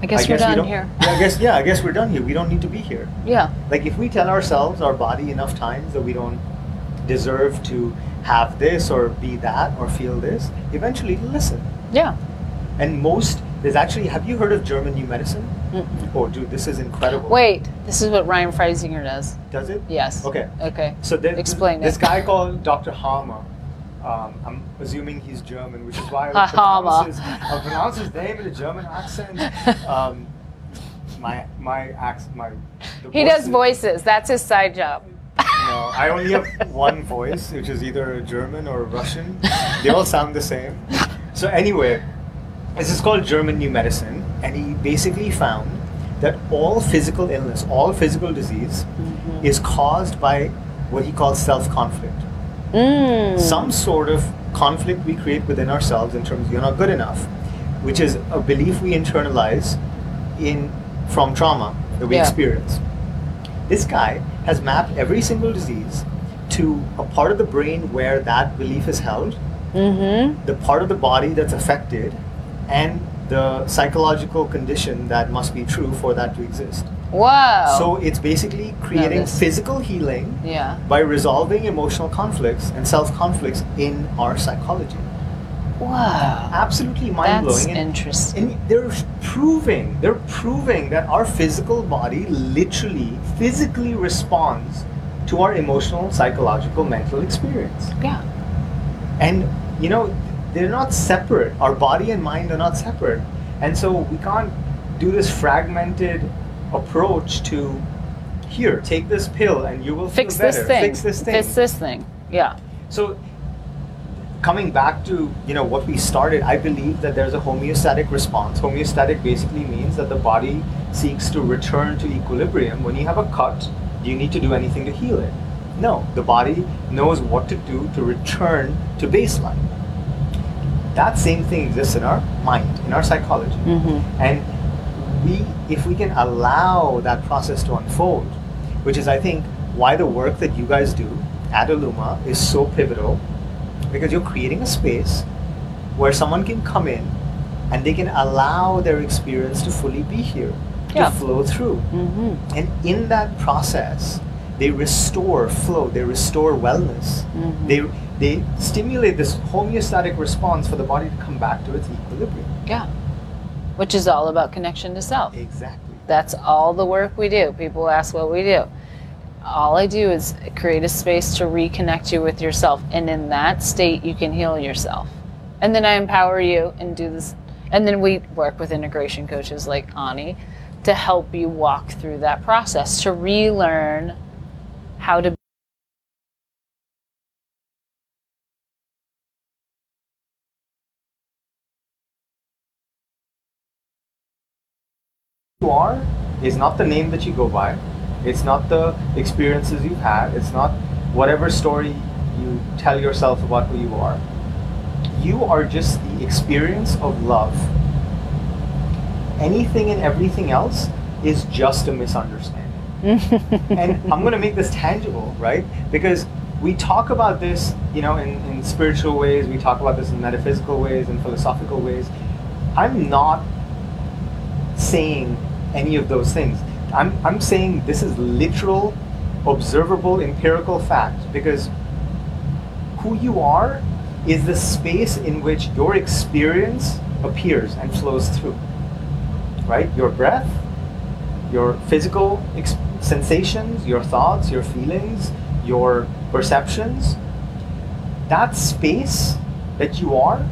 I guess, I we're guess done don't- here. Yeah, I guess yeah, I guess we're done here. We don't need to be here." Yeah. Like if we tell ourselves, our body enough times that we don't deserve to have this or be that or feel this, eventually listen. Yeah. And most there's actually have you heard of German new medicine? Mm-mm. Oh, dude, this is incredible. Wait, this is what Ryan Freisinger does. does it? Yes. Okay. Okay. So there, Explain this it. guy called Dr. Hamer. Um, I'm assuming he's German, which is why I pronounce his, I pronounce his name in a German accent. Um, my my accent, my the He does voices- voices. That's his side job. No, I only have one voice, which is either a German or a Russian. They all sound the same. So anyway, this is called German New Medicine, and he basically found that all physical illness, all physical disease, is caused by what he calls self-conflict. Mm. Some sort of conflict we create within ourselves in terms of you're not good enough, which is a belief we internalize in from trauma that we Yeah. experience. This guy has mapped every single disease to a part of the brain where that belief is held Mm-hmm. the part of the body that's affected, and the psychological condition that must be true for that to exist. Wow. So it's basically creating physical healing yeah. by resolving emotional conflicts and self conflicts in our psychology. Wow. Absolutely mind blowing. That's blowing. interesting. And they're proving, they're proving that our physical body literally, physically responds to our emotional, psychological, mental experience. Yeah. And, you know, they're not separate. Our body and mind are not separate. And so we can't do this fragmented approach to here, take this pill and you will Fix this thing. Fix this thing. Fix this thing. Yeah. So coming back to you know what we started, I believe that there's a homeostatic response. Homeostatic basically means that the body seeks to return to equilibrium. When you have a cut, do you need to do anything to heal it? No, the body knows what to do to return to baseline. That same thing exists in our mind, in our psychology. Mm-hmm. And we, if we can allow that process to unfold, which is, I think, why the work that you guys do at Illuma is so pivotal, because you're creating a space where someone can come in and they can allow their experience to fully be here, Yeah. to flow through. Mm-hmm. And in that process, they restore flow, they restore wellness. Mhm. They, they stimulate this homeostatic response for the body to come back to its equilibrium. Yeah. Which is all about connection to self. Exactly. That's all the work we do. People ask what we do. All I do is create a space to reconnect you with yourself. And in that state, you can heal yourself. And then I empower you and do this. And then we work with integration coaches like Ani to help you walk through that process, to relearn how to you are is not the name that you go by. It's not the experiences you've had. It's not whatever story you tell yourself about who you are. You are just the experience of love. Anything and everything else is just a misunderstanding. and I'm going to make this tangible, right? Because we talk about this, you know, in, in spiritual ways, we talk about this in metaphysical ways, in philosophical ways. I'm not saying any of those things. I'm, I'm saying this is literal, observable, empirical fact because who you are is the space in which your experience appears and flows through. Right? Your breath, your physical ex- sensations, your thoughts, your feelings, your perceptions. That space that you are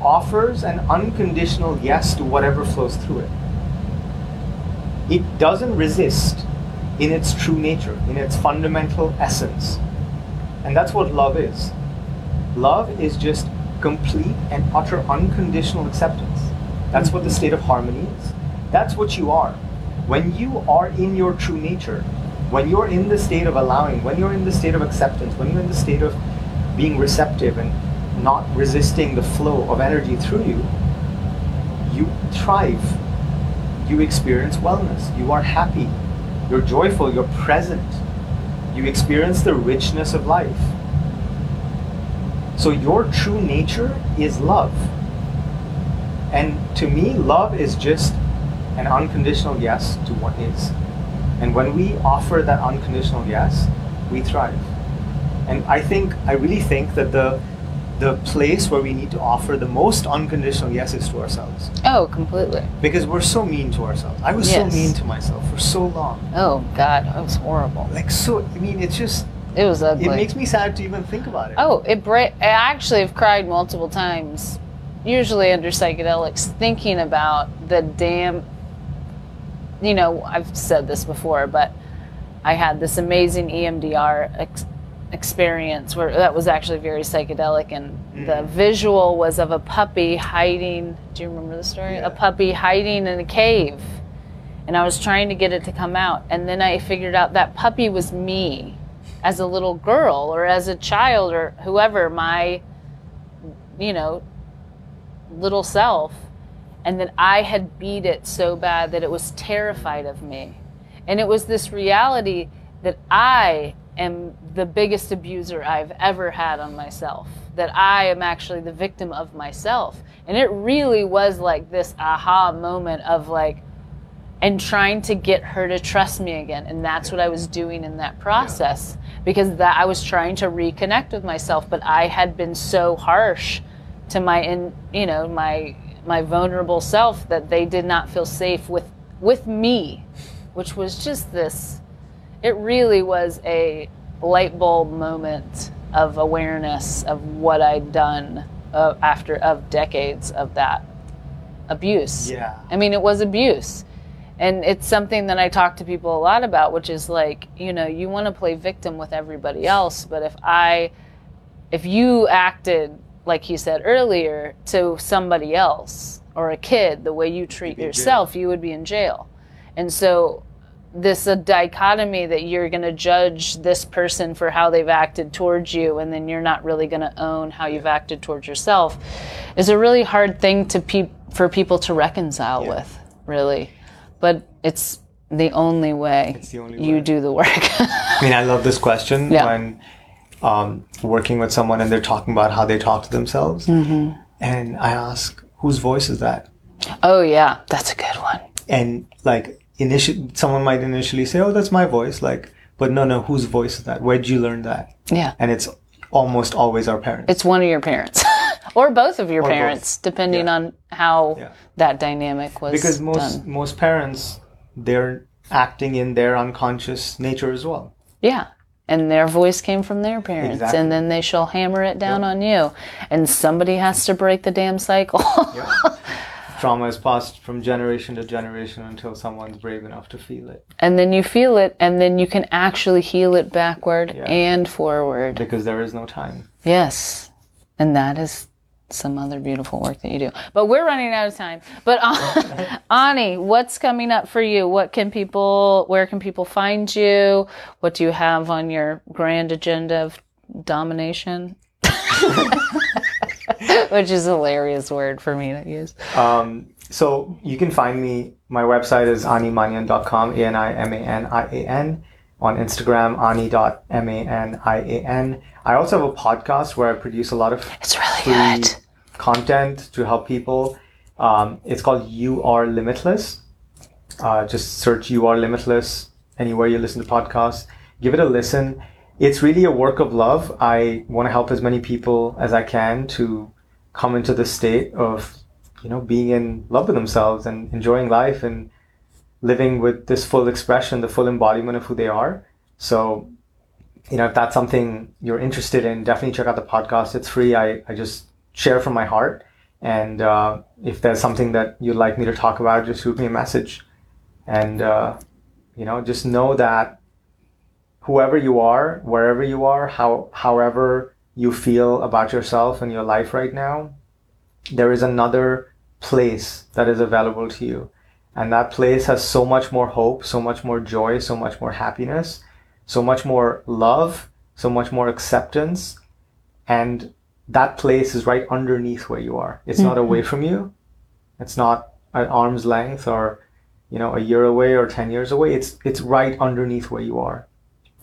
offers an unconditional yes to whatever flows through it. It doesn't resist in its true nature, in its fundamental essence. And that's what love is. Love is just complete and utter unconditional acceptance. That's what the mm-hmm. state of harmony is. That's what you are. When you are in your true nature, when you're in the state of allowing, when you're in the state of acceptance, when you're in the state of being receptive and not resisting the flow of energy through you, you thrive. You experience wellness. You are happy. You're joyful. You're present. You experience the richness of life. So, your true nature is love. And to me, love is just an unconditional yes to what is. And when we offer that unconditional yes, we thrive. And I think, I really think that the the place where we need to offer the most unconditional yes is to ourselves. Oh, completely. Because we're so mean to ourselves. I was Yes. so mean to myself for so long. Oh God, that was horrible. Like so I mean it's just It was ugly. it makes me sad to even think about it. Oh, it bra- I actually have cried multiple times, usually under psychedelics, thinking about the damn. You know, I've said this before, but I had this amazing EMDR ex- experience where that was actually very psychedelic, and the Mm. visual was of a puppy hiding. Do you remember the story? Yeah. A puppy hiding in a cave, and I was trying to get it to come out, and then I figured out that puppy was me as a little girl or as a child or whoever my you know little self and that i had beat it so bad that it was terrified of me and it was this reality that i am the biggest abuser I've ever had on myself. That I am actually the victim of myself. And it really was like this aha moment of like, and trying to get her to trust me again. And that's what I was doing in that process because that I was trying to reconnect with myself, but I had been so harsh to my in you know my my vulnerable self that they did not feel safe with with me, which was just this. It really was a light bulb moment of awareness of what I'd done uh, after of decades of that abuse. Yeah. I mean, it was abuse. And it's something that I talk to people a lot about, which is like, you know, you want to play victim with everybody else, but if I, if you acted like you said earlier to somebody else or a kid the way you treat yourself, you would be in jail. And so this a dichotomy that you're going to judge this person for how they've acted towards you and then you're not really going to own how you've acted towards yourself is a really hard thing to pe- for people to reconcile Yeah. with really but it's the only way the only you way. do the work I mean, I love this question Yeah. when um, working with someone and they're talking about how they talk to themselves. Mm-hmm. And I ask, whose voice is that? oh yeah that's a good one And like, initially, someone might initially say, oh, that's my voice. Like, but no, no, whose voice is that? Where'd you learn that? yeah And it's almost always our parents. It's one of your parents, or both of your Or both. parents, depending Yeah. on how Yeah. that dynamic was because most done. most parents, they're acting in their unconscious nature as well. Yeah, and their voice came from their parents, Exactly. and then they shall hammer it down on you, and somebody has to break the damn cycle. Trauma is passed from generation to generation until someone's brave enough to feel it. and then you feel it, and then you can actually heal it backward Yeah. and forward. Because there is no time. Yes, and that is some other beautiful work that you do. But we're running out of time. But uh, Ani, what's coming up for you? What can people? Where can people find you? What do you have on your grand agenda of domination? Which is a hilarious word for me to use. Um, so you can find me. My website is animanian.com, A N I M A N I A N. On Instagram, ani.man.i-a-n. I also have a podcast where I produce a lot of It's really free good. content to help people. Um, it's called You Are Limitless. Uh, just search You Are Limitless anywhere you listen to podcasts. Give it a listen. It's really a work of love. I want to help as many people as I can to come into the state of, you know, being in love with themselves and enjoying life and living with this full expression, the full embodiment of who they are. So, you know, if that's something you're interested in, definitely check out the podcast. It's free. I, I just share from my heart. And uh, if there's something that you'd like me to talk about, just shoot me a message. And, uh, you know, just know that whoever you are, wherever you are, how, however you feel about yourself and your life right now, there is another place that is available to you. And that place has so much more hope, so much more joy, so much more happiness, so much more love, so much more acceptance. And that place is right underneath where you are. It's not away mm-hmm. from you. It's not at arm's length or, you know, a year away or 10 years away. It's, it's right underneath where you are.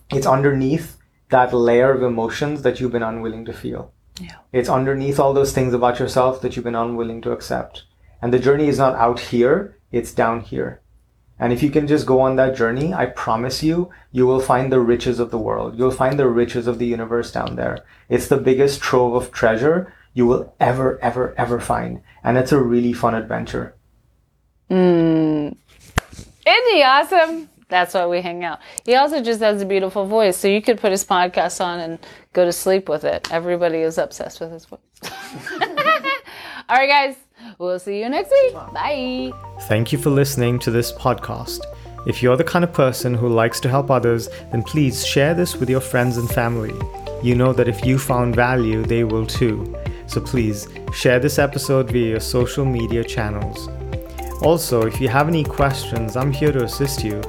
It's underneath that layer of emotions that you've been unwilling to feel. Yeah. It's underneath all those things about yourself that you've been unwilling to accept. And the journey is not out here, it's down here. And if you can just go on that journey, I promise you, you will find the riches of the world. You'll find the riches of the universe down there. It's the biggest trove of treasure you will ever, ever, ever find. And it's a really fun adventure. Hmm. Isn't he awesome? That's why we hang out. He also just has a beautiful voice, so you could put his podcast on and go to sleep with it. Everybody is obsessed with his voice. All right, guys, we'll see you next week. Bye. Thank you for listening to this podcast. If you're the kind of person who likes to help others, then please share this with your friends and family. You know that if you found value, they will too. So please share this episode via your social media channels. Also, if you have any questions, I'm here to assist you.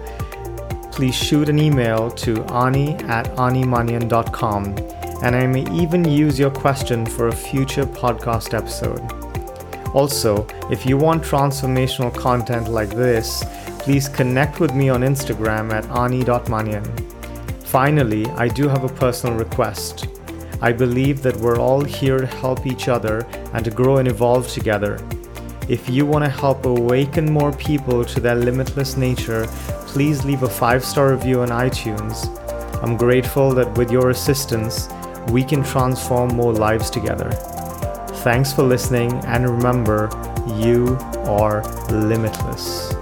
Please shoot an email to ani at animanian.com and I may even use your question for a future podcast episode. Also, if you want transformational content like this, please connect with me on Instagram at ani.manian. Finally, I do have a personal request. I believe that we're all here to help each other and to grow and evolve together. If you want to help awaken more people to their limitless nature, please leave a five star review on iTunes. I'm grateful that with your assistance, we can transform more lives together. Thanks for listening, and remember, you are limitless.